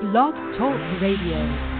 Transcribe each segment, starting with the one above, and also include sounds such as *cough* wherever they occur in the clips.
Blog Talk Radio.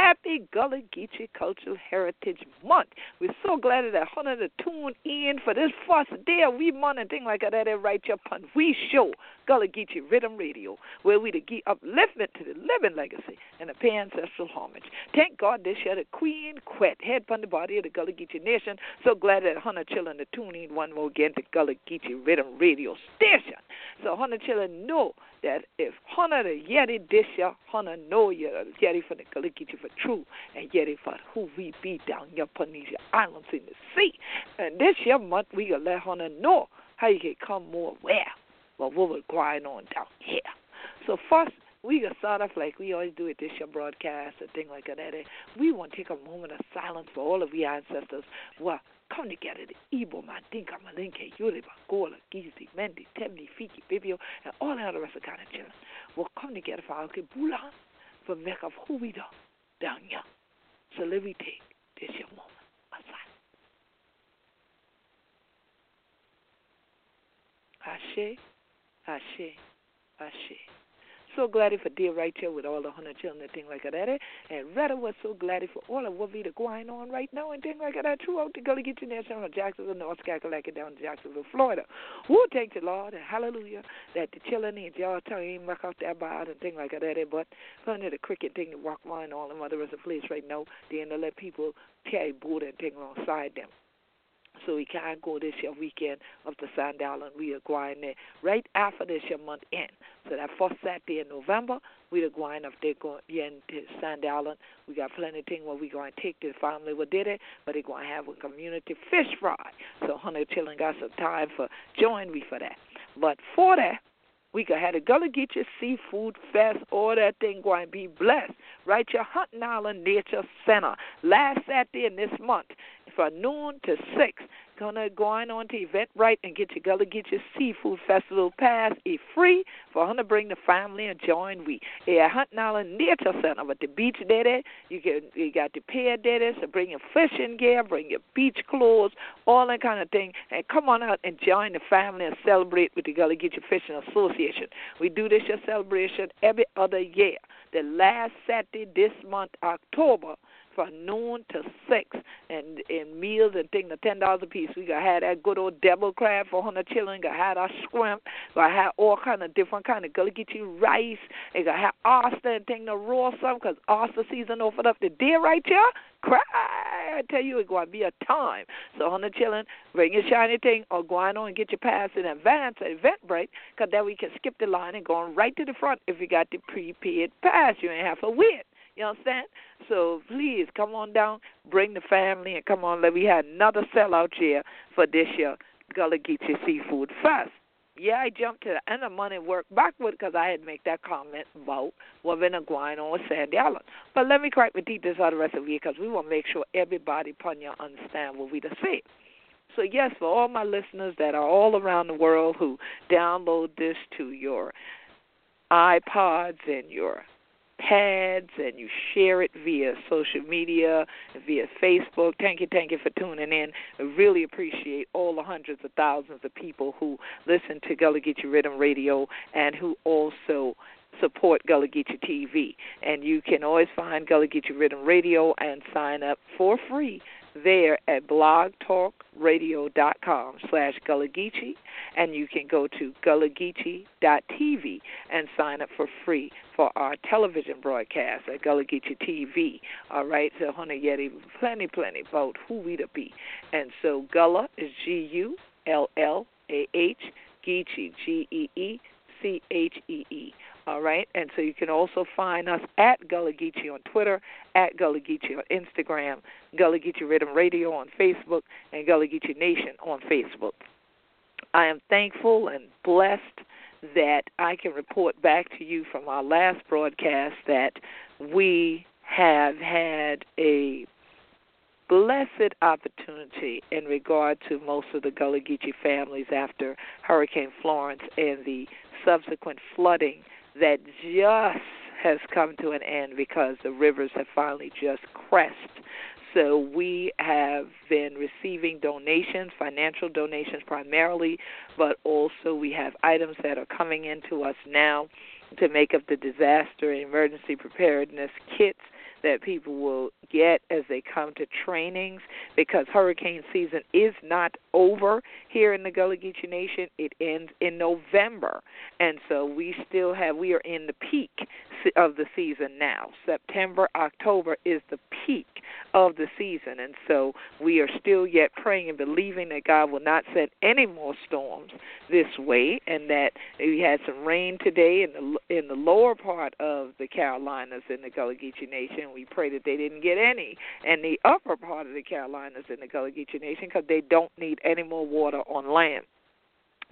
Happy Gullah Geechee Cultural Heritage Month. We're so glad that Hunter to tune in for this first day of we month and thing like that right here upon we show Gullah Geechee Riddim Radio, where we to give upliftment to the living legacy and the pay ancestral homage. Thank God this year the Queen Quet, head upon the body of the Gullah Geechee Nation. So glad that Hunter children to tune in one more again to Gullah Geechee Riddim Radio Station. So Hunter children know that if Hana the Yeti Hana know you're Yeti for the Kalikiti for true and Yeti for who we be down upon these islands in the sea. And this year month we gonna let Hana know how you can come more aware of what we're going on down here. So first we gonna start off like we always do at this year broadcast and thing like that. We want to take a moment of silence for all of your ancestors. Well, come together the Igbo, Mandinka, Malinke, Yoruba, Gola, Gizi, Mendi, Temni, Fiki, Bibio, and all the other rest of kind of children We'll come together for our Bula for make of who we are down here. So let me take this your moment aside. Ashe, Ashe, Ashe so glad for dear here with all the hundred children and things like that. Eh? And rather was so glad for all of what be the going on right now and things like that throughout the Gullah Geechee Nation from Jacksonville, North Carolina down to Jacksonville, Florida. Who thank the Lord and hallelujah that the children and y'all time work out there by and things like that. Eh? But under the cricket thing to walk around all them other the place right now, then to let people carry board and things alongside them so we can't go this year weekend up to Sand Island. We are going there right after this year month end. So that first Saturday in November, we are going up there going yeah, to Sand Island. We got plenty of things where we going to take the family what did it, but they're going to have a community fish fry. So Hunter Chilling got some time for join me for that. But for that, we could have the Gullah Geechee Seafood Fest, all that thing going to be blessed. Right, your Hunting Island Nature Center last Saturday in this month from noon to 6 gonna go on to Eventbrite and get your Gullah your Seafood Festival pass. It's free for her to bring the family and join we. Yeah, Hunting Island Nature Center, but the beach there, you can you got the pair there, so bring your fishing gear, bring your beach clothes, all that kind of thing, and come on out and join the family and celebrate with the Gullah Geechee Fishing Association. We do this year celebration every other year. The last Saturday this month, October from noon to six, and and meals and things, the ten dollars a piece. We got had that good old devil crab for hundred children. Got had our shrimp. Got had all kind of different kind of gullah get you rice. And got had oyster and thing the raw some because oyster season opened up the deer right here. Cry! I tell you, it's going to be a time. So, hundred children, bring your shiny thing or go on and get your pass in advance at Eventbrite because then we can skip the line and go right to the front if you got the prepaid pass. You ain't have to wait. You understand? So please come on down, bring the family, and come on. Let we had another sellout year for this year. Gullah Geechee Seafood Fest. Yeah, I jumped to the end of money work backward because I had to make that comment about what been going on Sandy Island. But let me correct my teeth this other rest of the year because we want to make sure everybody upon you understand what we to say. So yes, for all my listeners that are all around the world who download this to your iPods and your pads and you share it via social media, via Facebook. Thank you, thank you for tuning in. I really appreciate all the hundreds of thousands of people who listen to Gullah Geechee Riddim Radio and who also support Gullah Geechee TV. And you can always find Gullah Geechee Riddim Radio and sign up for free there at blogtalkradio.com slash Gullah Geechee, and you can go to gullahgeechee.tv and sign up for free for our television broadcast at Gullah Geechee TV. All right, so honey yeti, plenty, plenty about who we to be. And so Gullah is G U L L A H, Geechee, G E E C H E E. All right, and so you can also find us at Gullah Geechee on Twitter, at Gullah Geechee on Instagram, Gullah Geechee Riddim Radio on Facebook, and Gullah Geechee Nation on Facebook. I am thankful and blessed that I can report back to you from our last broadcast that we have had a blessed opportunity in regard to most of the Gullah Geechee families after Hurricane Florence and the subsequent flooding that just has come to an end because the rivers have finally just crest. So we have been receiving donations, financial donations primarily, but also we have items that are coming into us now to make up the disaster and emergency preparedness kits that people will get as they come to trainings because hurricane season is not over here in the Gullah Geechee Nation. It ends in November. And so we still have, we are in the peak of the season now. September, October is the peak of the season. And so we are still yet praying and believing that God will not send any more storms this way and that we had some rain today in the in the lower part of the Carolinas in the Gullah Geechee Nation. We pray that they didn't get any in the upper part of the Carolinas in the Gullah Geechee Nation because they don't need any more water on land.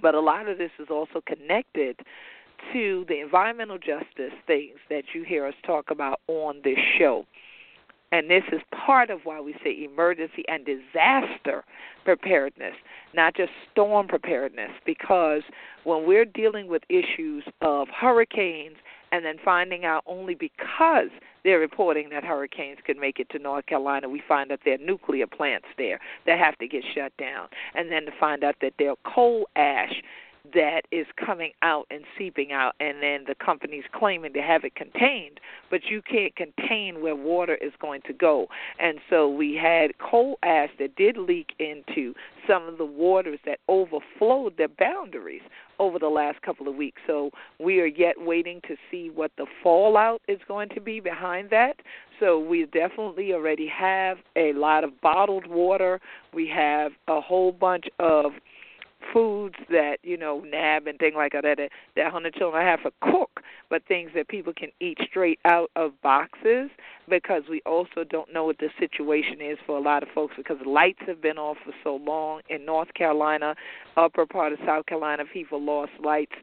But a lot of this is also connected to the environmental justice things that you hear us talk about on this show. And this is part of why we say emergency and disaster preparedness, not just storm preparedness, because when we're dealing with issues of hurricanes and then finding out only because they're reporting that hurricanes could make it to North Carolina, we find that there are nuclear plants there that have to get shut down. And then to find out that there are coal ash that is coming out and seeping out, and then the company's claiming to have it contained, but you can't contain where water is going to go. And so we had coal ash that did leak into some of the waters that overflowed their boundaries over the last couple of weeks. So we are yet waiting to see what the fallout is going to be behind that. So we definitely already have a lot of bottled water. We have a whole bunch of foods that you know nab and things like that that that hundred children have to cook, but things that people can eat straight out of boxes because we also don't know what the situation is for a lot of folks because lights have been off for so long in North Carolina, upper part of South Carolina, people lost lights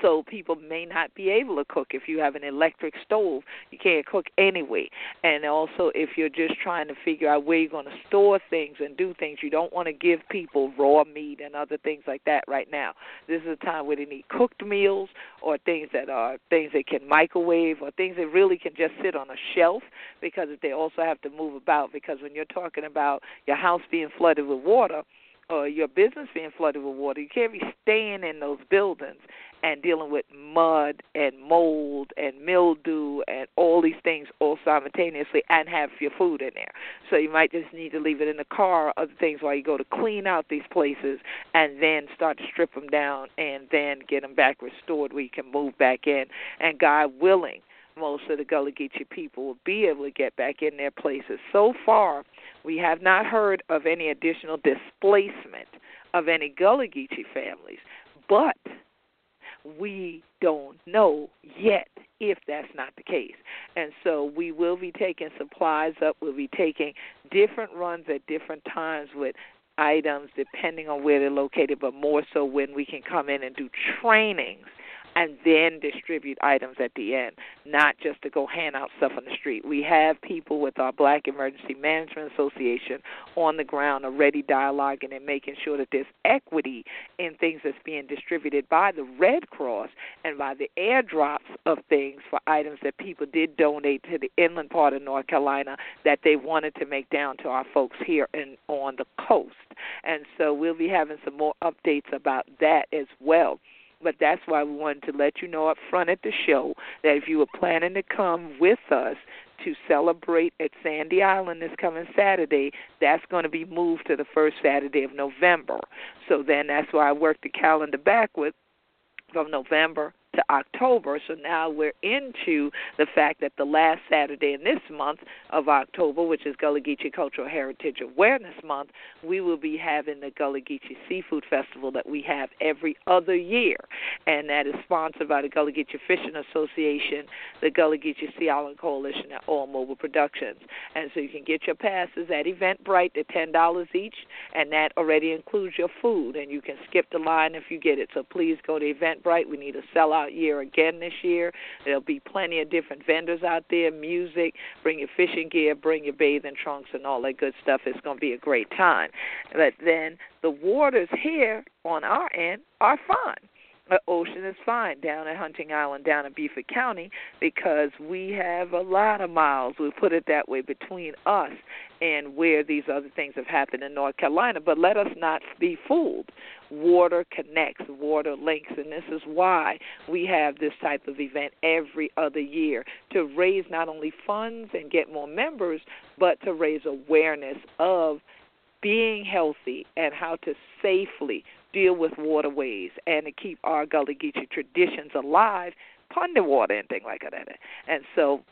so people may not be able to cook. If you have an electric stove you can't cook anyway. And also if you're just trying to figure out where you're going to store things and do things you don't want to give people raw meat and other things like that right now. This is a time where they need cooked meals or things that are things they can microwave or things that really can just sit on a shelf because they also have to move about because when you're talking about your house being flooded with water or your business being flooded with water, you can't be staying in those buildings and dealing with mud and mold and mildew and all these things all simultaneously and have your food in there. So you might just need to leave it in the car, or other things while you go to clean out these places and then start to strip them down and then get them back restored where you can move back in. And God willing, most of the Gullah Geechee people will be able to get back in their places. So far, we have not heard of any additional displacement of any Gullah Geechee families, but we don't know yet if that's not the case. And so we will be taking supplies up, we'll be taking different runs at different times with items depending on where they're located, but more so when we can come in and do trainings and then distribute items at the end, not just to go hand out stuff on the street. We have people with our Black Emergency Management Association on the ground already dialoguing and making sure that there's equity in things that's being distributed by the Red Cross and by the airdrops of things for items that people did donate to the inland part of North Carolina that they wanted to make down to our folks here and on the coast. And so we'll be having some more updates about that as well but that's why we wanted to let you know up front at the show that if you were planning to come with us to celebrate at Sandy Island this coming Saturday, that's going to be moved to the first Saturday of November. So then that's why I worked the calendar backward from November to October. So now we're into the fact that the last Saturday in this month of October, which is Gullah Geechee Cultural Heritage Awareness Month, we will be having the Gullah Geechee Seafood Festival that we have every other year. And that is sponsored by the Gullah Geechee Fishing Association, the Gullah Geechee Sea Island Coalition, and All Mobile Productions. And so you can get your passes at Eventbrite. They're $10 each, and that already includes your food. And you can skip the line if you get it. So please go to Eventbrite. We need a sellout out year again this year. There'll be plenty of different vendors out there, music, bring your fishing gear, bring your bathing trunks and all that good stuff. It's going to be a great time. But then the waters here on our end are fine ocean is fine down at Hunting Island, down in Beaufort County, because we have a lot of miles, we'll put it that way, between us and where these other things have happened in North Carolina. But let us not be fooled. Water connects, water links, and this is why we have this type of event every other year to raise not only funds and get more members, but to raise awareness of being healthy and how to safely deal with waterways and to keep our Gullah Geechee traditions alive upon water and things like that. And so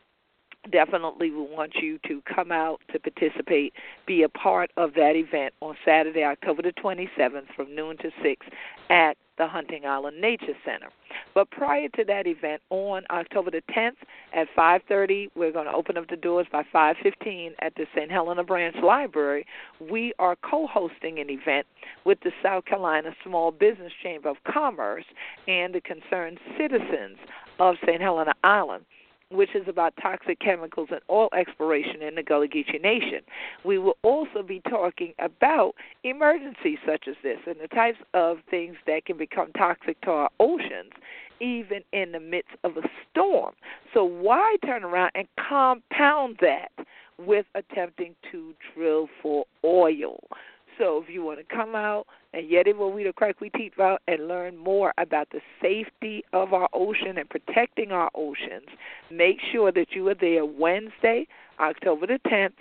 definitely we want you to come out to participate, be a part of that event on Saturday, October the 27th from noon to 6 at the Hunting Island Nature Center. But prior to that event, on October the 10th at 5:30, we're going to open up the doors by 5:15 at the St. Helena Branch Library. We are co-hosting an event with the South Carolina Small Business Chamber of Commerce and the concerned citizens of St. Helena Island which is about toxic chemicals and oil exploration in the Gullah Geechee Nation. We will also be talking about emergencies such as this and the types of things that can become toxic to our oceans even in the midst of a storm. So why turn around and compound that with attempting to drill for oil? So if you want to come out and yet it will we the crack we teach about and learn more about the safety of our ocean and protecting our oceans, make sure that you are there Wednesday, October the 10th,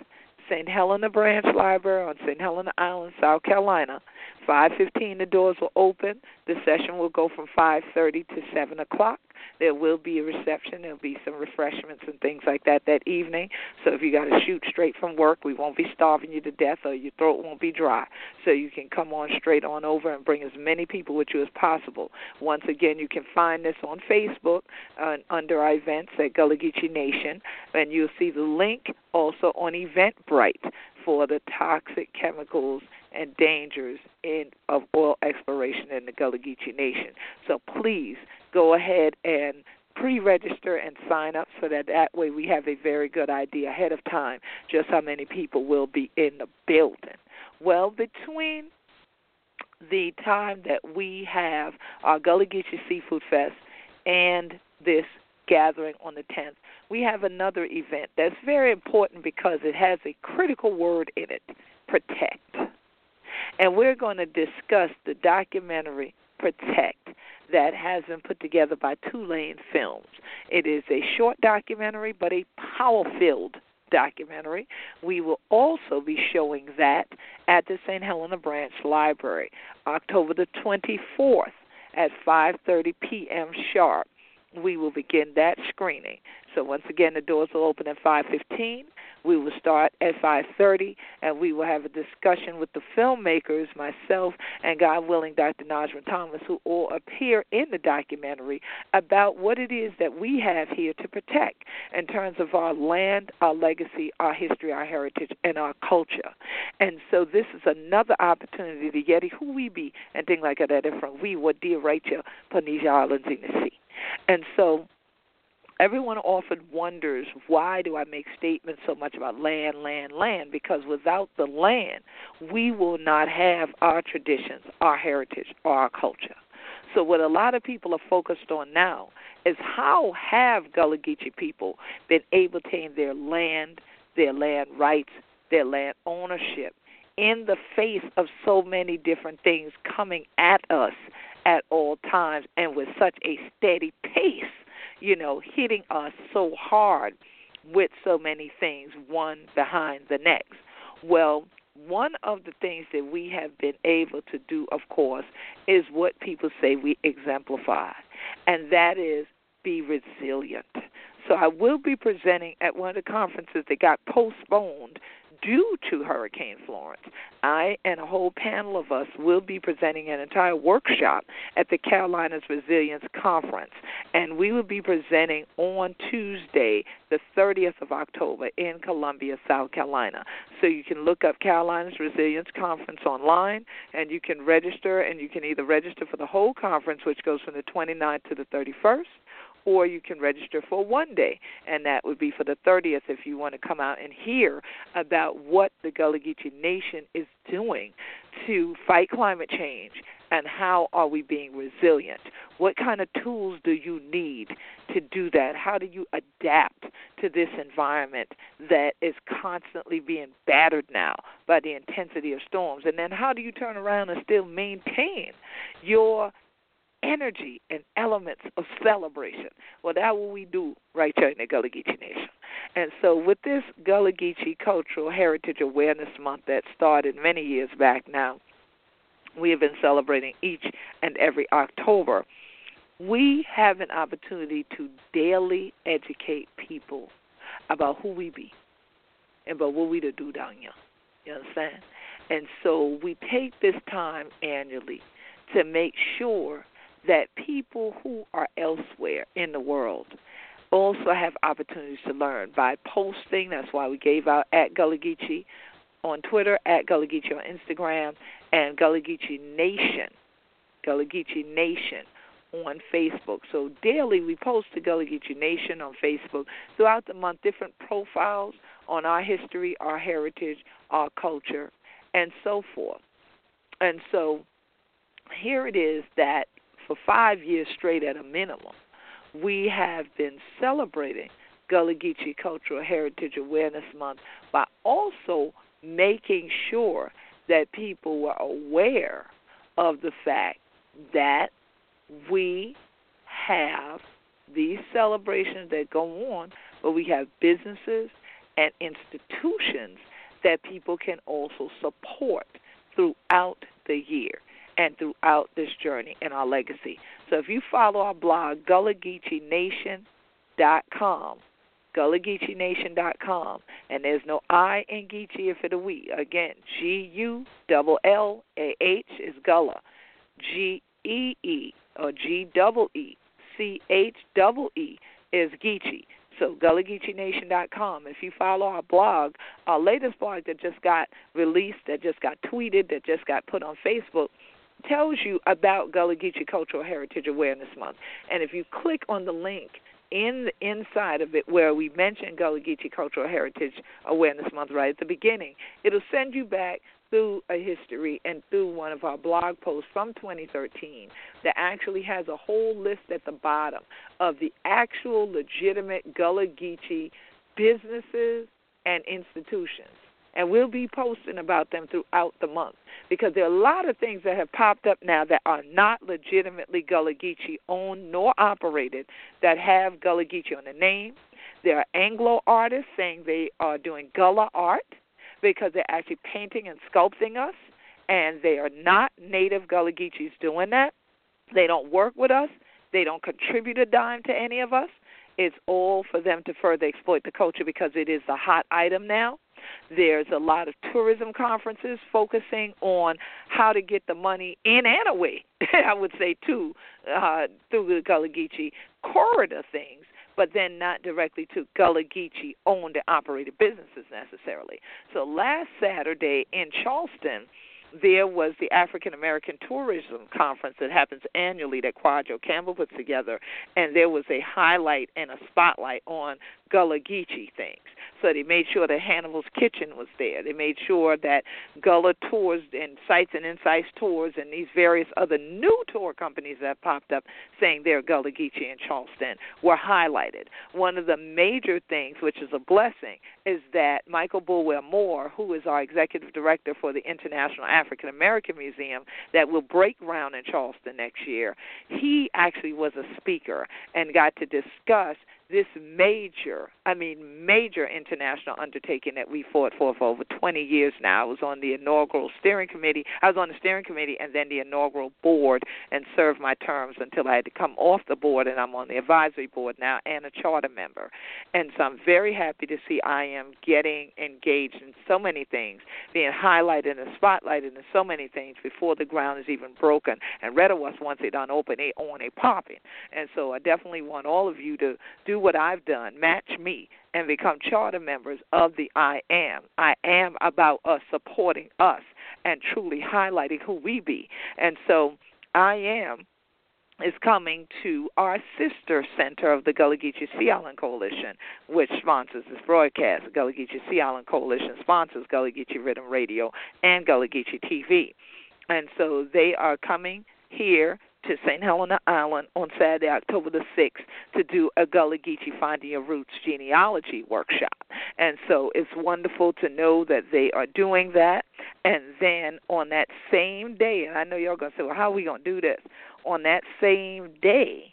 St. Helena Branch Library on St. Helena Island, South Carolina. 5:15 the doors will open. The session will go from 5:30 to 7 o'clock. There will be a reception. There'll be some refreshments and things like that that evening. So if you got to shoot straight from work, we won't be starving you to death, or your throat won't be dry. So you can come on straight on over and bring as many people with you as possible. Once again, you can find this on Facebook uh, under our events at Gullah Geechee Nation, and you'll see the link also on Eventbrite for the toxic chemicals and dangers in of oil exploration in the Gullah Geechee Nation. So please go ahead and pre-register and sign up so that that way we have a very good idea ahead of time just how many people will be in the building. Well, between the time that we have our Gullah Geechee Seafood Fest and this gathering on the 10th, we have another event that's very important because it has a critical word in it protect. And we're going to discuss the documentary Protect that has been put together by Tulane Films. It is a short documentary, but a power filled documentary. We will also be showing that at the St. Helena Branch Library, October the 24th at 5:30 p.m. sharp. We will begin that screening. So once again, the doors will open at 5:15. We will start at 5:30, and we will have a discussion with the filmmakers, myself, and God willing, Dr. Najma Thomas, who all appear in the documentary about what it is that we have here to protect in terms of our land, our legacy, our history, our heritage, and our culture. And so this is another opportunity to get who we be and things like that from we what dear Rachel Panisha Islands in the sea. And so everyone often wonders why do I make statements so much about land, land, land? Because without the land, we will not have our traditions, our heritage, our culture. So what a lot of people are focused on now is how have Gullah Geechee people been able to obtain their land, their land rights, their land ownership in the face of so many different things coming at us at all times and with such a steady pace you know, hitting us so hard with so many things, one behind the next. Well, one of the things that we have been able to do, of course, is what people say we exemplify, and that is be resilient. So I will be presenting at one of the conferences that got postponed due to Hurricane Florence. I and a whole panel of us will be presenting an entire workshop at the Carolinas Resilience Conference, and we will be presenting on Tuesday, the 30th of October, in Columbia, South Carolina. So you can look up Carolinas Resilience Conference online, and you can register, and you can either register for the whole conference, which goes from the 29th to the 31st or you can register for one day, and that would be for the 30th if you want to come out and hear about what the Gullah Geechee Nation is doing to fight climate change and how are we being resilient? What kind of tools do you need to do that? How do you adapt to this environment that is constantly being battered now by the intensity of storms? And then how do you turn around and still maintain your energy and elements of celebration. Well, that's what we do right here in the Gullah Geechee Nation. And so, with this Gullah Geechee Cultural Heritage Awareness Month that started many years back now, we have been celebrating each and every October. We have an opportunity to daily educate people about who we be and about what we to do down here. You understand? And so we take this time annually to make sure that people who are elsewhere in the world also have opportunities to learn by posting. That's why we gave out at Gullah Geechee on Twitter, at Gullah Geechee on Instagram, and Gullah Geechee Nation, Gullah Geechee Nation on Facebook. So daily we post to Gullah Geechee Nation on Facebook throughout the month, different profiles on our history, our heritage, our culture, and so forth. And so here it is that for five years straight at a minimum, we have been celebrating Gullah Geechee Cultural Heritage Awareness Month by also making sure that people were aware of the fact that we have these celebrations that go on, but we have businesses and institutions that people can also support throughout the year and throughout this journey and our legacy. So if you follow our blog, GullahGeecheeNation.com, GullahGeecheeNation.com, and there's no I in Geechee if it a we. Again, G U L L A H is Gullah, G E E or G E E is Geechee. So GullahGeecheeNation.com. If you follow our blog, our latest blog that just got released, that just got tweeted, that just got put on Facebook, tells you about Gullah Geechee Cultural Heritage Awareness Month. And if you click on the link in inside of it where we mention Gullah Geechee Cultural Heritage Awareness Month right at the beginning, it'll send you back through a history and through one of our blog posts from 2013 that actually has a whole list at the bottom of the actual legitimate Gullah Geechee businesses and institutions and we'll be posting about them throughout the month because there are a lot of things that have popped up now that are not legitimately Gullah Geechee owned nor operated that have Gullah Geechee on the name. There are Anglo artists saying they are doing Gullah art because they're actually painting and sculpting us, and they are not native Gullah Geechees doing that. They don't work with us. They don't contribute a dime to any of us. It's all for them to further exploit the culture because it is a hot item now. There's a lot of tourism conferences focusing on how to get the money in and away, *laughs* I would say, too, uh, through the Gullah Geechee corridor things but then not directly to Gullah Geechee owned and operated businesses necessarily. So last Saturday in Charleston, there was the African American Tourism Conference that happens annually that Kwadwo Campbell puts together, and there was a highlight and a spotlight on Gullah Geechee things. So they made sure that Hannibal's Kitchen was there. They made sure that Gullah Tours and Sights and Insights Tours and these various other new tour companies that popped up saying they're Gullah Geechee in Charleston were highlighted. One of the major things, which is a blessing, is that Michael Boulware Moore, who is our executive director for the International African American Museum that will break ground in Charleston next year, he actually was a speaker and got to discuss this major, I mean, major international undertaking that we fought for for over 20 years now. I was on the inaugural steering committee. I was on the steering committee and then the inaugural board and served my terms until I had to come off the board, and I'm on the advisory board now and a charter member. And so I'm very happy to see I am getting engaged in so many things, being highlighted and spotlighted in so many things before the ground is even broken. And was once they done open, they on a popping. And so I definitely want all of you to do what I've done, match me, and become charter members of the I Am. I Am about us supporting us and truly highlighting who we be. And so I Am is coming to our sister center of the Gullah Geechee Sea Island Coalition, which sponsors this broadcast. The Gullah Geechee Sea Island Coalition sponsors Gullah Geechee Riddim Radio and Gullah Geechee TV. And so they are coming here to St. Helena Island on Saturday, October the 6th, to do a Gullah Geechee Finding Your Roots genealogy workshop. And so it's wonderful to know that they are doing that. And then on that same day, and I know y'all going to say, well, how are we going to do this? On that same day,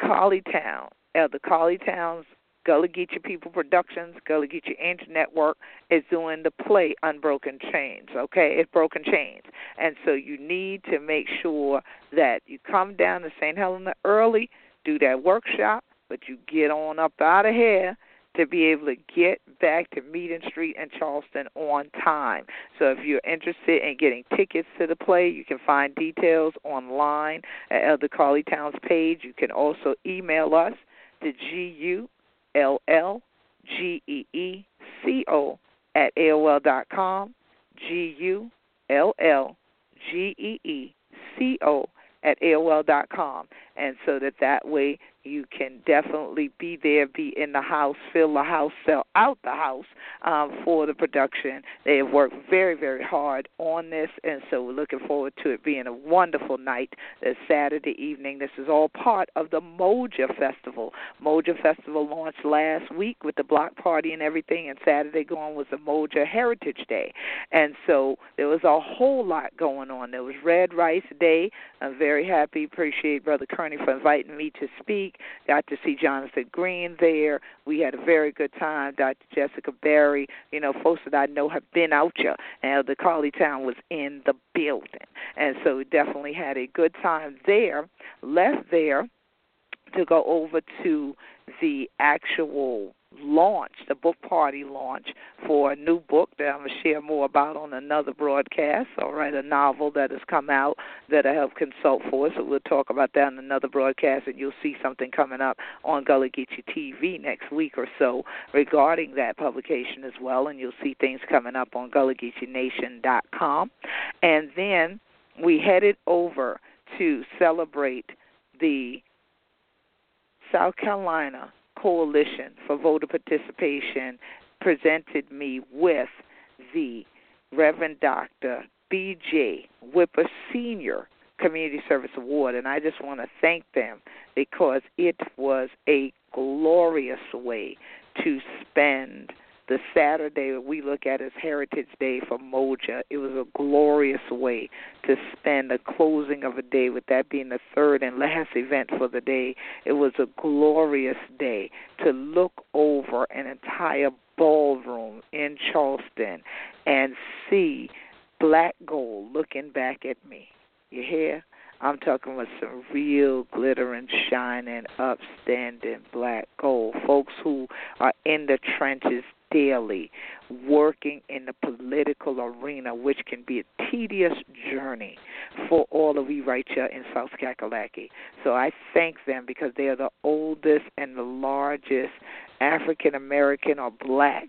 Carlie Towne, uh, the Carlie Towne's Gullah Geechee People Productions, Gullah Geechee Angel Network is doing the play Unbroken Chains, okay? It's Broken Chains. And so you need to make sure that you come down to St. Helena early, do that workshop, but you get on up out of here to be able to get back to Meeting Street in Charleston on time. So if you're interested in getting tickets to the play, you can find details online at Elder Carlie Towne's page. You can also email us to GU L L G E E C O at AOL dot com. G U L L G E E C O at AOL dot com. And so that that way you can definitely be there, be in the house, fill the house, sell out the house um, for the production. They have worked very, very hard on this, and so we're looking forward to it being a wonderful night this Saturday evening. This is all part of the Moja Festival. Moja Festival launched last week with the block party and everything, and Saturday going was the Moja Heritage Day. And so there was a whole lot going on. There was Red Rice Day. I'm very happy, appreciate Brother Kearney for inviting me to speak. Got to see Jonathan Green there. We had a very good time. Dr. Jessica Barry, you know, folks that I know have been out here, and the Carly Colleytown was in the building, and so we definitely had a good time there. Left there to go over to the actual launch, the book party launch for a new book that I'm going to share more about on another broadcast. All right, a novel that has come out that I help consult for. So we'll talk about that in another broadcast, and you'll see something coming up on Gullah Geechee TV next week or so regarding that publication as well. And you'll see things coming up on GullahGeecheeNation.com. And then we headed over to celebrate the South Carolina Coalition for Voter Participation presented me with the Reverend Dr. B.J. Whipper Senior Community Service Award, and I just want to thank them because it was a glorious way to spend the Saturday that we look at as Heritage Day for Moja. It was a glorious way to spend the closing of a day, with that being the third and last event for the day. It was a glorious day to look over an entire ballroom in Charleston and see black gold looking back at me. You hear? I'm talking about some real glittering, shining, upstanding black gold. Folks who are in the trenches daily, working in the political arena, which can be a tedious journey for all of we right here in South Kakalaki. So I thank them because they are the oldest and the largest African American or black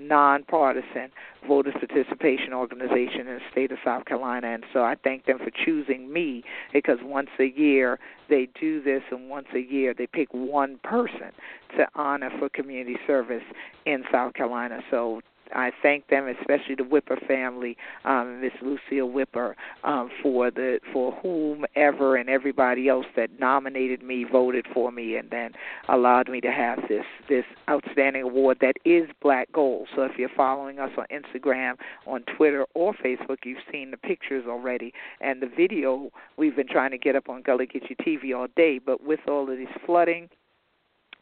nonpartisan voter participation organization in the state of South Carolina. And so I thank them for choosing me because once a year they do this, and once a year they pick one person to honor for community service in South Carolina. So I thank them, especially the Whipper family, um, Miss Lucille Whipper, um, for the for whomever and everybody else that nominated me, voted for me, and then allowed me to have this this outstanding award that is Black Gold. So if you're following us on Instagram, on Twitter, or Facebook, you've seen the pictures already and the video we've been trying to get up on Gullah Geechee TV all day. But with all of this flooding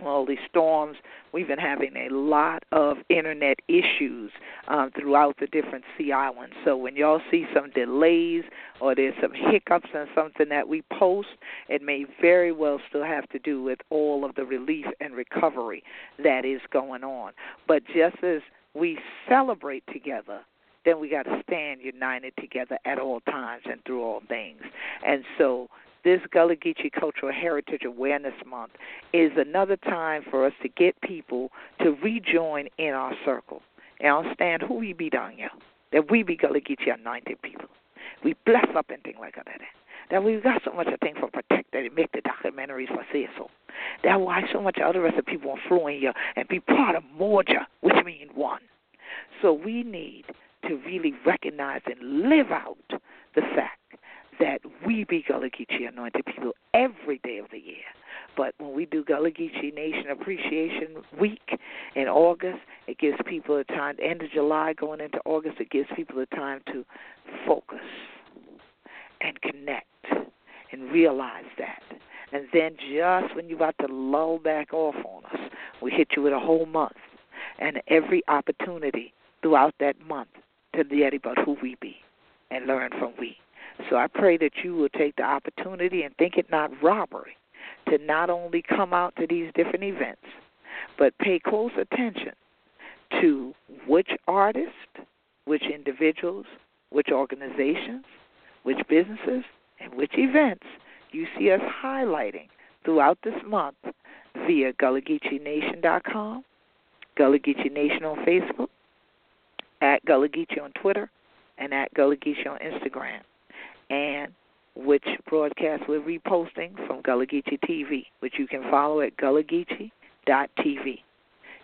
all these storms. We've been having a lot of internet issues um, throughout the different sea islands. So when y'all see some delays or there's some hiccups in something that we post, it may very well still have to do with all of the relief and recovery that is going on. But just as we celebrate together, then we got to stand united together at all times and through all things. And so this Gullah Geechee Cultural Heritage Awareness Month is another time for us to get people to rejoin in our circle and understand who we be here. That we be Gullah Geechee anointed people. We bless up and things like that. That we've got so much of things for protect that it make the documentaries for say so. That why so much other rest of people are flowing here and be part of Moja, which means one. So we need to really recognize and live out the fact that we be Gullah Geechee anointed people every day of the year. But when we do Gullah Geechee Nation Appreciation Week in August, it gives people a time, end of July going into August, it gives people a time to focus and connect and realize that. And then just when you're about to lull back off on us, we hit you with a whole month and every opportunity throughout that month to get about who we be and learn from we. So I pray that you will take the opportunity and think it not robbery to not only come out to these different events, but pay close attention to which artists, which individuals, which organizations, which businesses, and which events you see us highlighting throughout this month via GullahGeecheeNation.com, Gullah Geechee Nation on Facebook, at Gullah Geechee on Twitter, and at Gullah Geechee on Instagram and which broadcast we're reposting from Gullah Geechee TV, which you can follow at gullahgeechee.tv.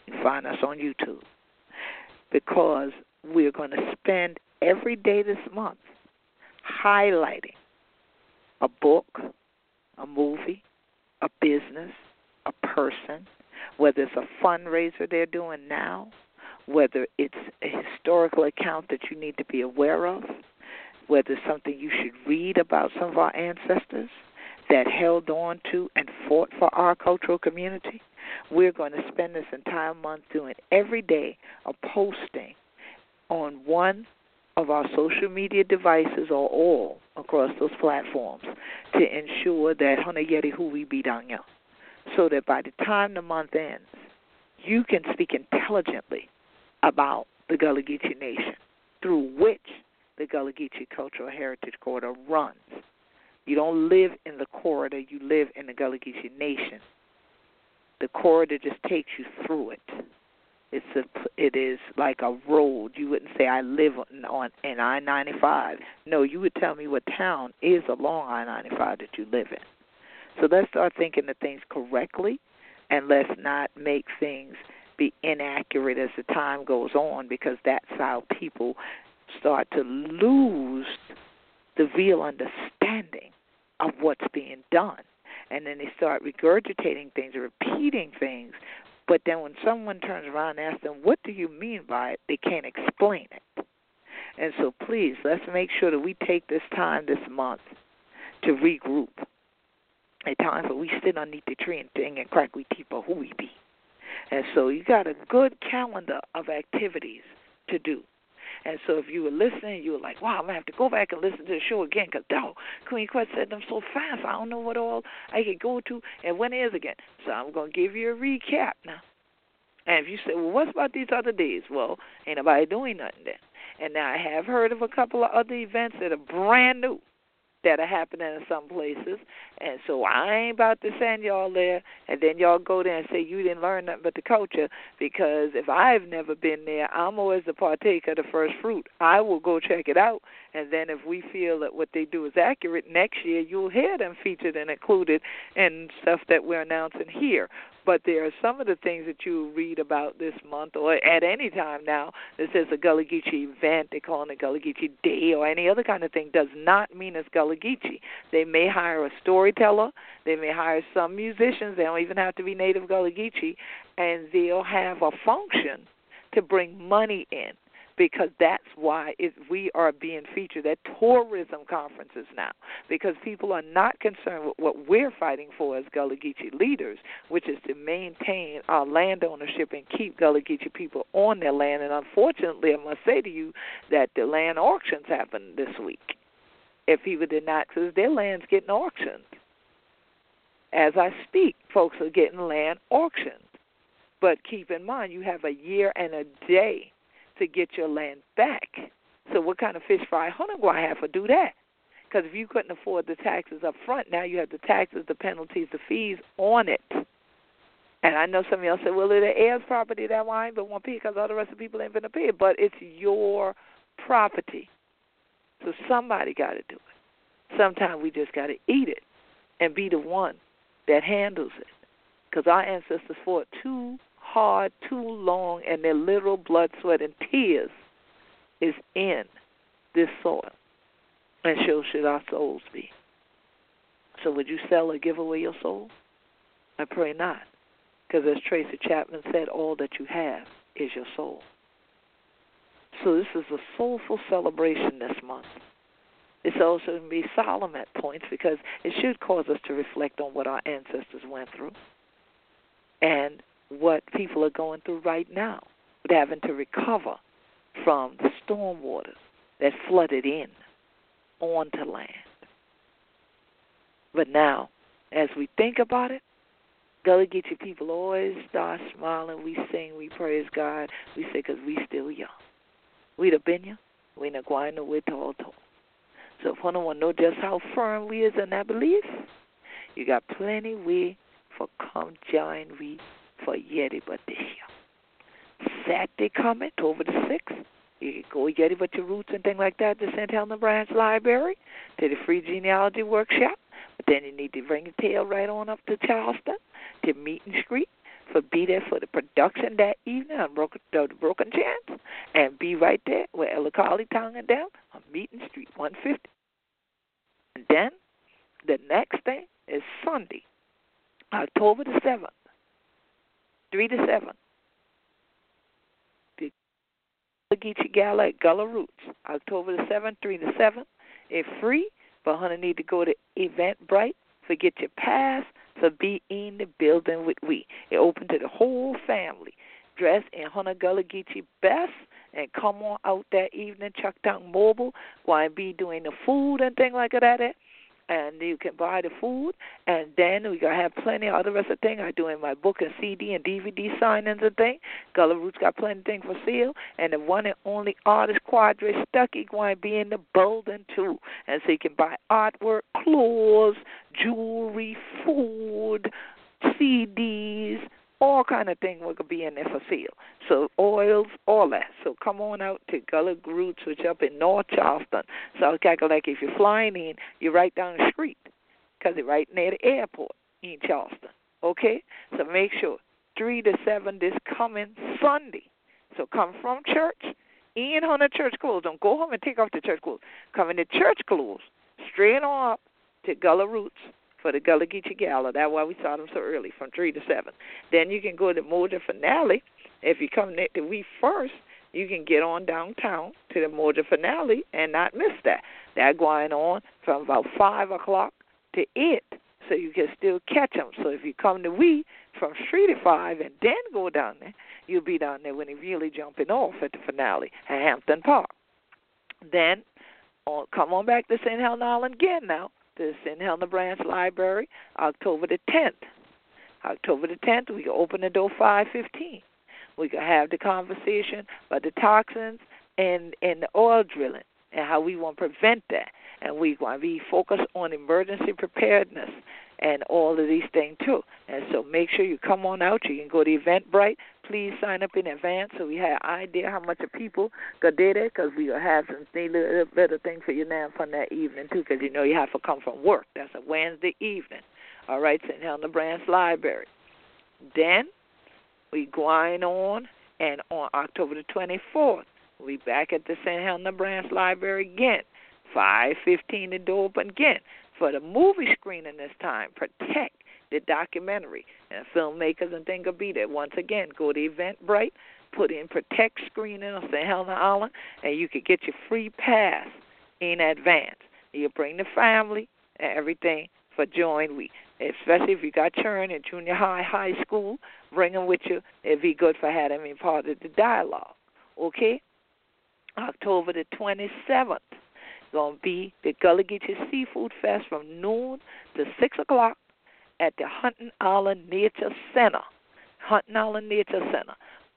You find us on YouTube. Because we're going to spend every day this month highlighting a book, a movie, a business, a person, whether it's a fundraiser they're doing now, whether it's a historical account that you need to be aware of, whether it's something you should read about some of our ancestors that held on to and fought for our cultural community. We're going to spend this entire month doing every day a posting on one of our social media devices or all across those platforms to ensure that Hana Yeti down. So that by the time the month ends, you can speak intelligently about the Gullah Geechee Nation, through which the Gullah Geechee Cultural Heritage Corridor runs. You don't live in the corridor, you live in the Gullah Geechee Nation. The corridor just takes you through it. It's a, it is like a road. You wouldn't say I live on, on in I ninety five. No, you would tell me what town is along I ninety five that you live in. So let's start thinking of things correctly, and let's not make things be inaccurate as the time goes on because that's how people start to lose the real understanding of what's being done. And then they start regurgitating things, repeating things But then when someone turns around and asks them, What do you mean by it? they can't explain it. And so please, let's make sure that we take this time this month to regroup. At times for we sit underneath the tree and sing and crack we teeth for who we be. And so you got a good calendar of activities to do. And so if you were listening, you were like, wow, I'm going to have to go back and listen to the show again because, Queen Quet said them so fast. I don't know what all I could go to and when it is again. So I'm going to give you a recap now. And if you say, well, what about these other days? Well, ain't nobody doing nothing then. And now I have heard of a couple of other events that are brand new that are happening in some places. And so I ain't about to send y'all there and then y'all go there and say you didn't learn nothing but the culture because if I've never been there, I'm always the partaker of the first fruit. I will go check it out and then if we feel that what they do is accurate, next year you'll hear them featured and included in stuff that we're announcing here. But there are some of the things that you read about this month or at any time now that says a Gullah Geechee event, they call it a Gullah Geechee Day or any other kind of thing, does not mean it's Gullah Geechee. They may hire a storyteller, they may hire some musicians, they don't even have to be native Gullah Geechee, and they'll have a function to bring money in because that's why it, we are being featured at tourism conferences now because people are not concerned with what we're fighting for as Gullah Geechee leaders, which is to maintain our land ownership and keep Gullah Geechee people on their land. And unfortunately, I must say to you that the land auctions happened this week. If people did not, because their land's getting auctioned. As I speak, folks are getting land auctioned. But keep in mind, you have a year and a day to get your land back. So what kind of fish fry hunter do I have to do that? Because if you couldn't afford the taxes up front, now you have the taxes, the penalties, the fees on it. And I know some of y'all say, well, it's the heirs' property that why I ain't but one pay because all the rest of the people ain't to pay it. But it's your property. So somebody got to do it. Sometimes we just got to eat it and be the one that handles it. Because our ancestors fought too hard, too long, and their literal blood, sweat, and tears is in this soil. And so should our souls be. So would you sell or give away your soul? I pray not. Because as Tracy Chapman said, all that you have is your soul. So this is a soulful celebration this month. It's also going to be solemn at points because it should cause us to reflect on what our ancestors went through and what people are going through right now, with having to recover from the storm waters that flooded in onto land. But now, as we think about it, Gullah Geechee people always start smiling. We sing, we praise God. We say, because we still young. We the been we to with tall tall. So if one want to know just how firm we is in that belief, you got plenty way for come join we for year. Saturday coming, over the 6th. You can go Yeti but your roots and things like that to St. Helena Branch Library, to the free genealogy workshop. But then you need to bring your tail right on up to Charleston, to Meeting Street, for be there for the production that evening on Broken, the Broken Chance, and be right there with Ella Carlie Towne and down on Meeting Street 150. And then the next thing is Sunday, October the 7th. 3 to 7. The Geechee Gala at Gullah Roots, October the 7th, 3 to 7. It's free, but honey need to go to Eventbrite, forget your pass, for be in the building with we. It open to the whole family. Dress in Hunter Gullah Geechee best and come on out that evening, Chuck Down Mobile, be doing the food and thing like that and you can buy the food and then we gonna have plenty of other rest of things I do in my book and CD and DVD signings and thing. Gullah Roots got plenty of things for sale and the one and only artist Quadre Stuckey going to be in the building too. And so you can buy artwork, clothes, jewelry, food, CDs, all kind of things will be in there for sale. So oils, all that. So come on out to Gullah Roots, which up in North Charleston, South Carolina. If you're flying in, you're right down the street because it's right near the airport in Charleston. Okay, so make sure three to seven this coming Sunday. So come from church in on the church clothes. Don't go home and take off the church clothes. Come in the church clothes, straight on up to Gullah Roots for the Gullah Geechee Gala. That's why we saw them so early, from 3 to 7. Then you can go to Moja Finale. If you come next to we first, you can get on downtown to the Moja Finale and not miss that. That going on from about 5 o'clock to 8, so you can still catch them. So if you come to we from 3 to 5 and then go down there, you'll be down there when he's really jumping off at the finale at Hampton Park. Then on, come on back to St. Helena Island again now the St. Helena Branch Library, October the 10th. October the 10th, we open the door 5:15. We can have the conversation about the toxins and and the oil drilling and how we want to prevent that. And we want to be focused on emergency preparedness and all of these things too. And so make sure you come on out. You can go to Eventbrite. Please sign up in advance so we have idea how much of people got there because we will have some little, little things for you now from that evening too because you know you have to come from work. That's a Wednesday evening. All right, St. Helena Branch Library. Then we going on and on October the 24th, we back at the St. Helena Branch Library again. 5:15 the door open again for the movie screening this time. Protect the documentary. And filmmakers and things will be there. Once again, go to Eventbrite, put in Protect screening on St. Helena Island, and you could get your free pass in advance. You bring the family and everything for Join Week. Especially if you got children in junior high, high school, bring them with you. It'd be good for having them part of the dialogue. Okay? October the 27th going to be the Gullah Geechee Seafood Fest from noon to 6 o'clock at the Hunting Island Nature Center. Hunting Island Nature Center.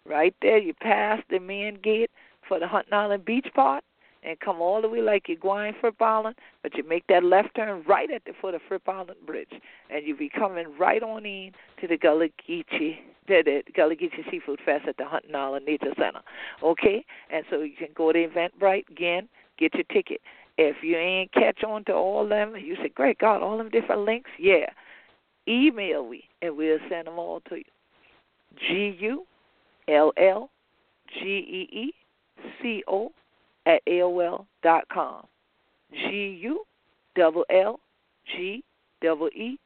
Right there, you pass the main gate for the Hunting Island Beach part and come all the way like you're going Fripp Island, but you make that left turn right at the foot of Fripp Island Bridge, and you be coming right on in to the Gullah Geechee, the, the Gullah Geechee Seafood Fest at the Hunting Island Nature Center. Okay, and so you can go to Eventbrite again, get your ticket. If you ain't catch on to all them, you say, "Great God, all them different links." Yeah, email me and we'll send them all to you. G U L L G E E C O at AOL dot com. G U double L G double E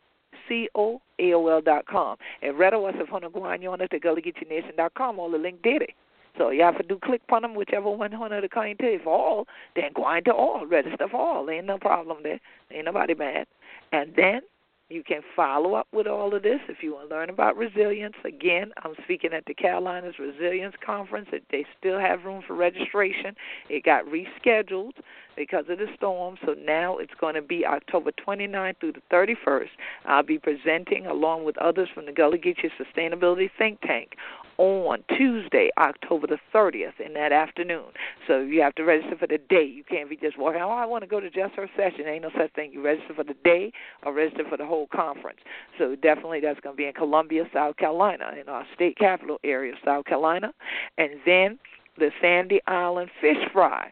C O AOL dot com. And Retta was if Hona Guanyon at the Gullah Nation dot com, all the link did it. So you have to do click on them, whichever one to come to. For all, then go into all, register for all. Ain't no problem there. Ain't nobody mad. And then you can follow up with all of this if you want to learn about resilience. Again, I'm speaking at the Carolinas Resilience Conference. They still have room for registration. It got rescheduled because of the storm, so now it's going to be October 29th through the 31st. I'll be presenting along with others from the Gullah Geechee Sustainability Think Tank on Tuesday, October the 30th in that afternoon. So you have to register for the day. You can't be just walking, oh, I want to go to just her session. Ain't no such thing. You register for the day or register for the whole conference. So definitely that's going to be in Columbia, South Carolina, in our state capital area, South Carolina. And then the Sandy Island Fish Fry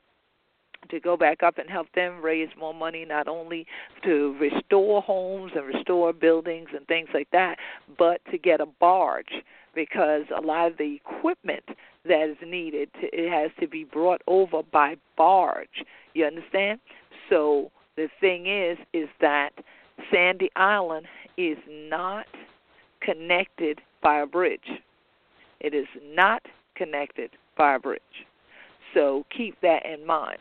to go back up and help them raise more money, not only to restore homes and restore buildings and things like that, but to get a barge because a lot of the equipment that is needed to, it has to be brought over by barge. You understand? So the thing is, is that Sandy Island is not connected by a bridge. It is not connected by a bridge. So keep that in mind.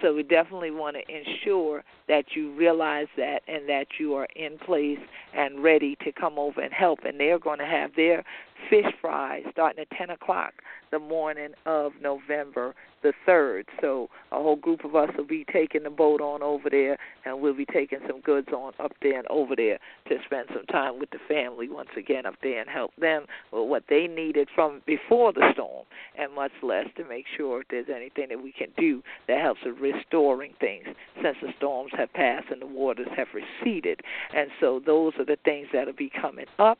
So we definitely want to ensure that you realize that and that you are in place and ready to come over and help. And they're going to have their fish fries starting at 10 o'clock the morning of November the 3rd. So a whole group of us will be taking the boat on over there, and we'll be taking some goods on up there and over there to spend some time with the family once again up there and help them with what they needed from before the storm, and much less to make sure if there's anything that we can do that helps with restoring things since the storms have passed and the waters have receded. And so those are the things that'll be coming up.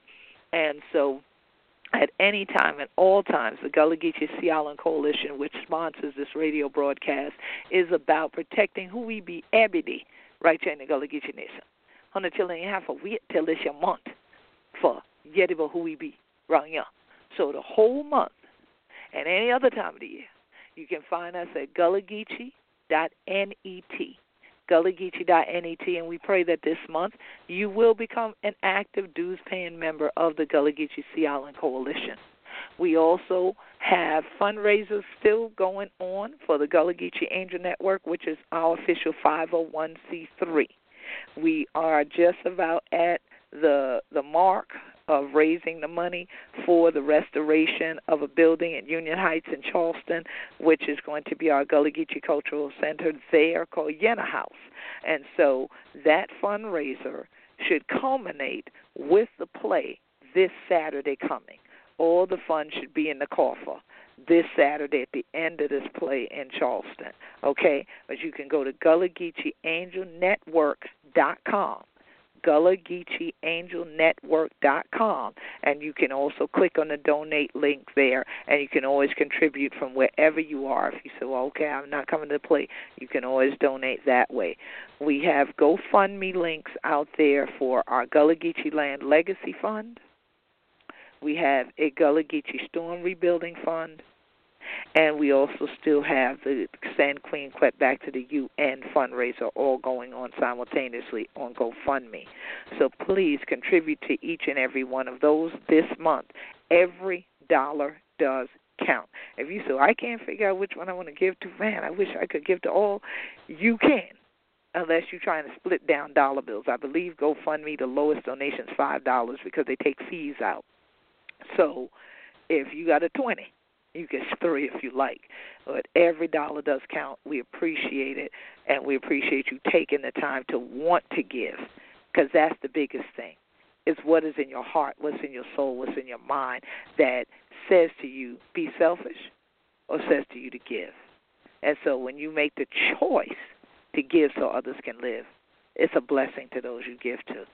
And so at any time, at all times, the Gullah Geechee Sea Island Coalition, which sponsors this radio broadcast, is about protecting who we be day right here in the Gullah Geechee Nation. Hundred children have to wait till this month for Yetiba who we be right here. So the whole month and any other time of the year, you can find us at gullahgeechee.net. gullahgeechee.net, and we pray that this month you will become an active dues paying member of the Gullah Geechee Sea Island Coalition. We also have fundraisers still going on for the Gullah Geechee Angel Network, which is our official 501c3. We are just about at the the mark of raising the money for the restoration of a building at Union Heights in Charleston, which is going to be our Gullah Geechee Cultural Center there called Yena House. And so that fundraiser should culminate with the play this Saturday coming. All the funds should be in the coffer this Saturday at the end of this play in Charleston. Okay? But you can go to Gullah and you can also click on the donate link there, and you can always contribute from wherever you are. If you say, well, okay, I'm not coming to play, you can always donate that way. We have GoFundMe links out there for our Gullah Geechee Land Legacy Fund. We have a Gullah Geechee Storm Rebuilding Fund and we also still have the Send Queen Quet Back to the UN fundraiser all going on simultaneously on GoFundMe. So please contribute to each and every one of those this month. Every dollar does count. If you say, oh, I can't figure out which one I want to give to, man, I wish I could give to all, you can unless you're trying to split down dollar bills. I believe GoFundMe, the lowest donation is $5 because they take fees out. So if you got a 20 you get three if you like. But every dollar does count. We appreciate it, and we appreciate you taking the time to want to give, because that's the biggest thing. It's what is in your heart, what's in your soul, what's in your mind that says to you, be selfish, or says to you to give. And so when you make the choice to give so others can live, it's a blessing to those you give to.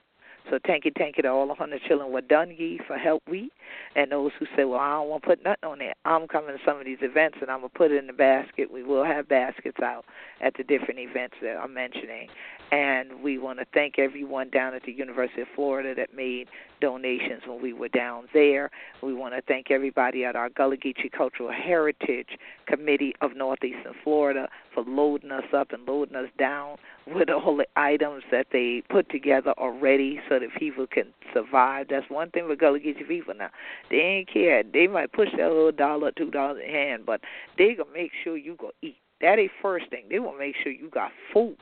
So thank you, thank you to all the hundred children were done ye for help we, and those who say, well, I don't want to put nothing on there. I'm coming to some of these events and I'm gonna put it in the basket. We will have baskets out at the different events that I'm mentioning, and we want to thank everyone down at the University of Florida that made donations when we were down there. We want to thank everybody at our Gullah Geechee Cultural Heritage Committee of Northeastern Florida for loading us up and loading us down with all the items that they put together already so that people can survive. That's one thing with Gullah Geechee people now. They ain't care. They might push that little dollar, two dollars in hand, but they gonna make sure you go eat. That ain't first thing. They want to make sure you got food.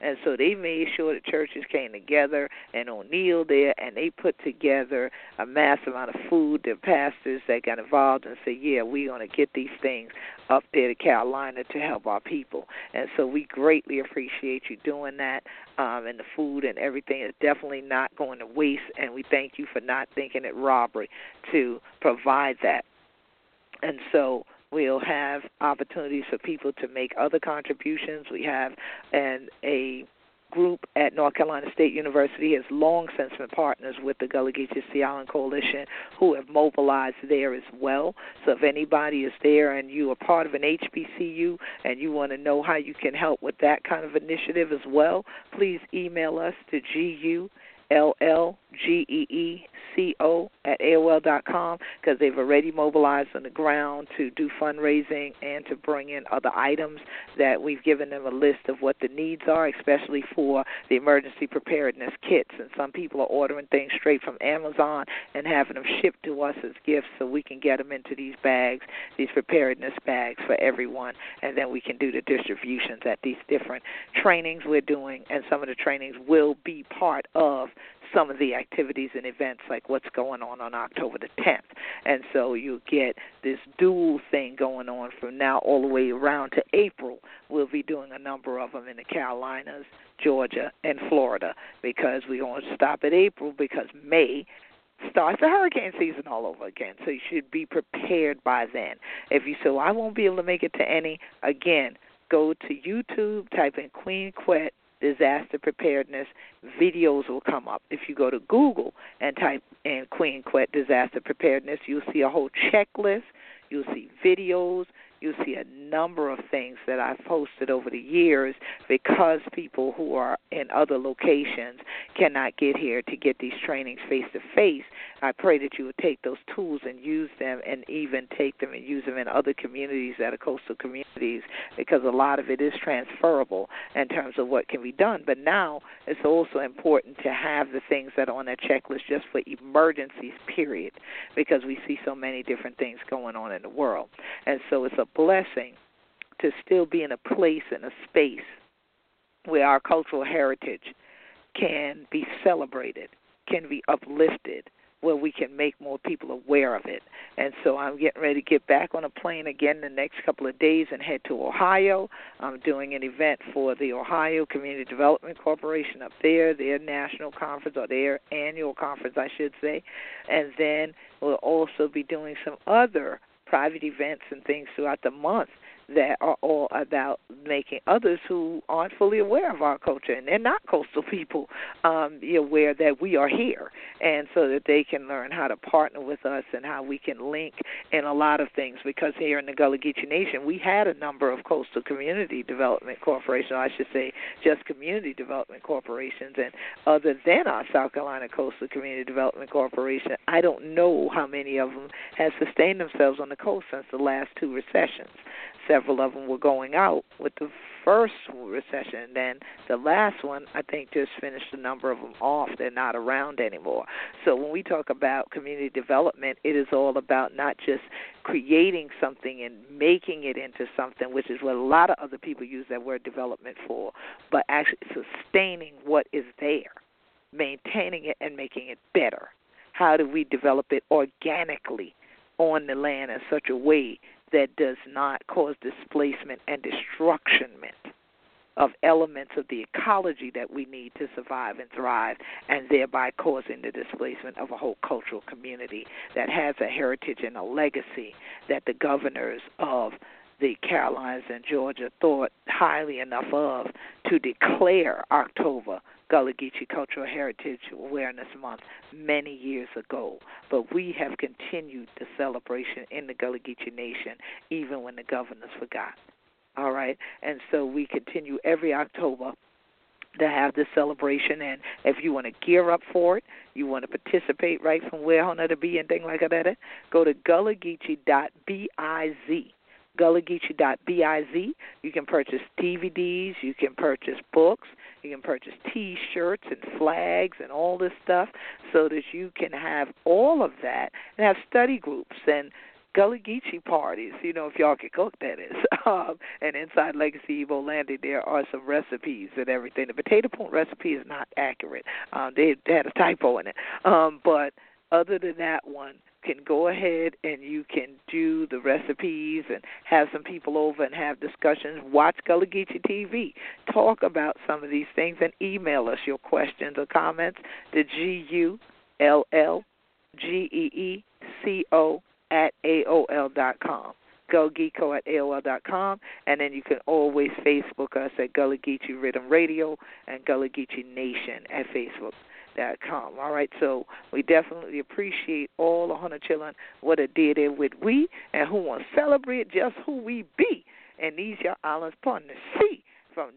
And so they made sure the churches came together and O'Neill there and they put together a massive amount of food. The pastors that got involved and said, Yeah, we're gonna get these things up there to Carolina to help our people. And so we greatly appreciate you doing that. Um, and the food and everything is definitely not going to waste and we thank you for not thinking it robbery to provide that. And so We'll have opportunities for people to make other contributions. We have an a group at North Carolina State University has long since been partners with the Gullah Geechee Sea Island Coalition who have mobilized there as well. So if anybody is there and you are part of an HBCU and you want to know how you can help with that kind of initiative as well, please email us to GU L L G E E C O at AOL dot com because they've already mobilized on the ground to do fundraising and to bring in other items that we've given them a list of what the needs are, especially for the emergency preparedness kits. And some people are ordering things straight from Amazon and having them shipped to us as gifts so we can get them into these bags, these preparedness bags for everyone, and then we can do the distributions at these different trainings we're doing. And some of the trainings will be part of some of the activities and events like what's going on on October the 10th. And so you get this dual thing going on from now all the way around to April. We'll be doing a number of them in the Carolinas, Georgia, and Florida because we're going to stop at April because May starts the hurricane season all over again. So you should be prepared by then. If you say, well, I won't be able to make it to any, again, go to YouTube, type in Queen Quet disaster preparedness, videos will come up. If you go to Google and type in Queen Quet disaster preparedness, you'll see a whole checklist. You'll see videos. you'll see a number of things that I've posted over the years because people who are in other locations cannot get here to get these trainings face to face. I pray that you would take those tools and use them and even take them and use them in other communities that are coastal communities because a lot of it is transferable in terms of what can be done. But now it's also important to have the things that are on that checklist just for emergencies, period, because we see so many different things going on in the world. And so it's a blessing to still be in a place and a space where our cultural heritage can be celebrated, can be uplifted, where we can make more people aware of it. And so I'm getting ready to get back on a plane again the next couple of days and head to Ohio. I'm doing an event for the Ohio Community Development Corporation up there, their national conference or their annual conference, I should say. And then we'll also be doing some other private events and things throughout the month that are all about making others who aren't fully aware of our culture and they're not coastal *laughs* people um, be aware that we are here, and so that they can learn how to partner with us and how we can link in a lot of things. Because here in the Gullah Geechee Nation, we had a number of coastal community development corporations, I should say, just community development corporations, and other than our South Carolina Coastal Community Development Corporation, I don't know how many of them have sustained themselves on the coast since the last two recessions several of them were going out with the first recession. And then the last one, I think, just finished a number of them off. They're not around anymore. So when we talk about community development, it is all about not just creating something and making it into something, which is what a lot of other people use that word development for, but actually sustaining what is there, maintaining it, and making it better. How do we develop it organically on the land in such a way that does not cause displacement and destructionment of elements of the ecology that we need to survive and thrive, and thereby causing the displacement of a whole cultural community that has a heritage and a legacy that the governors of the Carolinas and Georgia thought highly enough of to declare October Gullah Geechee Cultural Heritage Awareness Month many years ago. But we have continued the celebration in the Gullah Geechee Nation even when the governors forgot. All right? And so we continue every October to have this celebration and if you want to gear up for it, you want to participate right from where on to be and things like that, go to gullahgeechee.biz gullahgeechee.biz. You can purchase DVDs, you can purchase books, you can purchase T-shirts and flags and all this stuff, so that you can have all of that and have study groups and Gullah Geechee parties, you know, if y'all can cook, that is. *laughs* Um, and inside Legacy Ibo Landing, there are some recipes and everything. The potato punt recipe is not accurate. Um, they, they had a typo in it. Um, but other than that one, can go ahead and you can do the recipes and have some people over and have discussions. Watch Gullah Geechee TV. Talk about some of these things and email us your questions or comments to G U L L G E E C O at AOL dot com. gullgeeco at AOL dot com, and then you can always Facebook us at Gullah Geechee Riddim Radio and Gullah Geechee Nation at Facebook com. All right, so we definitely appreciate all the hundred children what it did there with we and who want to celebrate just who we be and these your islands the sea from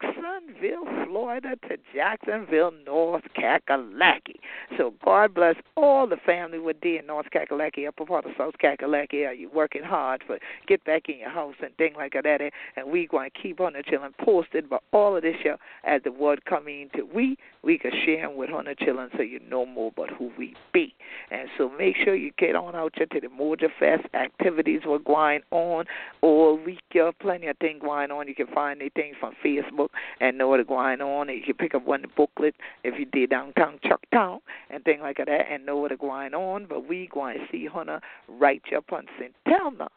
Jacksonville, Florida to Jacksonville, North Kakalaki. So God bless all the family with there in North Kakalaki, upper part of South Kakalaki. Are you working hard for get back in your house and things like that? And we going to keep on the children posted but all of this year as the word coming to we, we can share with the children so you know more about who we be. And so make sure you get on out to the Moja Fest activities were going on all week. You plenty of things going on. You can find it things from Facebook and know what's going on. And you can pick up one booklet if you did downtown Chucktown and things like that and know what's going on. But we going to see Hunter right up on St. Helena.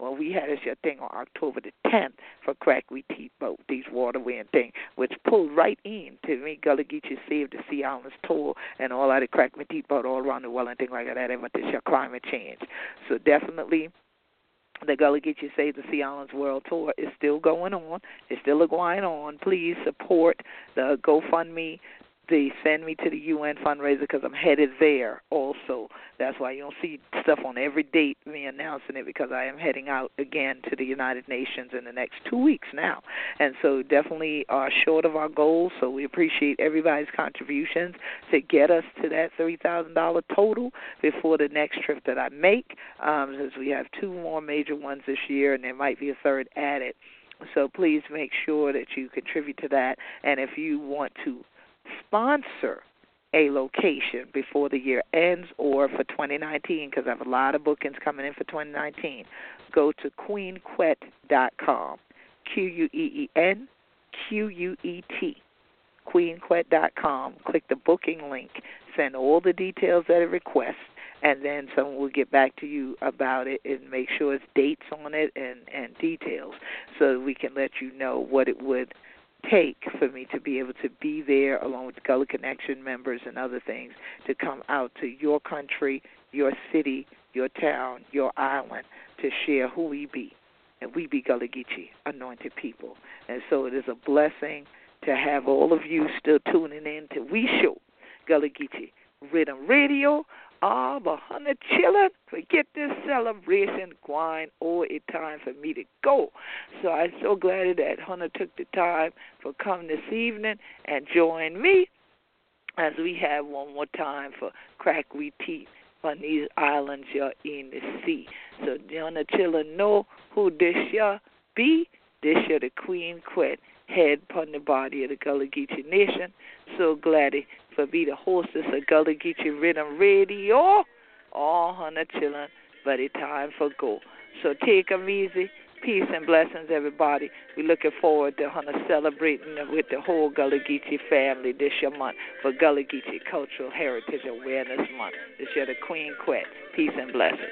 Well, we had this your thing on October the 10th for Crack We Teeth Boat, these waterway and thing, which pulled right in to me, Gullah Geechee Save the Sea Islands Tour and all that Crack Me Teeth Boat all around the world and things like that, and about this your climate change. So definitely the Gullah Geechee Save the Sea Islands World Tour is still going on. It's still going on. Please support the GoFundMe the send me to the UN fundraiser because I'm headed there also. That's why you don't see stuff on every date me announcing it because I am heading out again to the United Nations in the next two weeks now, and so definitely are short of our goals. So we appreciate everybody's contributions to get us to that three thousand dollar total before the next trip that I make, um, as we have two more major ones this year, and there might be a third added. So please make sure that you contribute to that, and if you want to sponsor a location before the year ends or for 2019 because I have a lot of bookings coming in for 2019. Go to queenquet.com. Q U E E N Q U E T. Queenquet.com. Click the booking link. Send all the details that it requests, and then someone will get back to you about it and make sure it's dates on it and, and details so we can let you know what it would – take for me to be able to be there along with Gullah Connection members and other things to come out to your country, your city, your town, your island to share who we be. And we be Gullah Geechee, anointed people. And so it is a blessing to have all of you still tuning in to We Show Gullah Geechee Riddim Radio Ah, but honey, chillin', forget this celebration going. Oh, it's time for me to go. So I'm so glad that Hunter took the time for coming this evening and join me as we have one more time for Crack We Teeth on these islands you're in the sea. So Hunter chillin' know who this year be. This year the Queen Quet head upon the body of the Gullah Geechee Nation. So glad for be the hostess of Gullah Geechee Riddim Radio. All hundred children, but it's time for go. So take 'em easy. Peace and blessings, everybody. We're looking forward to Hunter celebrating with the whole Gullah Geechee family this year month for Gullah Geechee Cultural Heritage Awareness Month. This year the Queen Quet. Peace and blessings.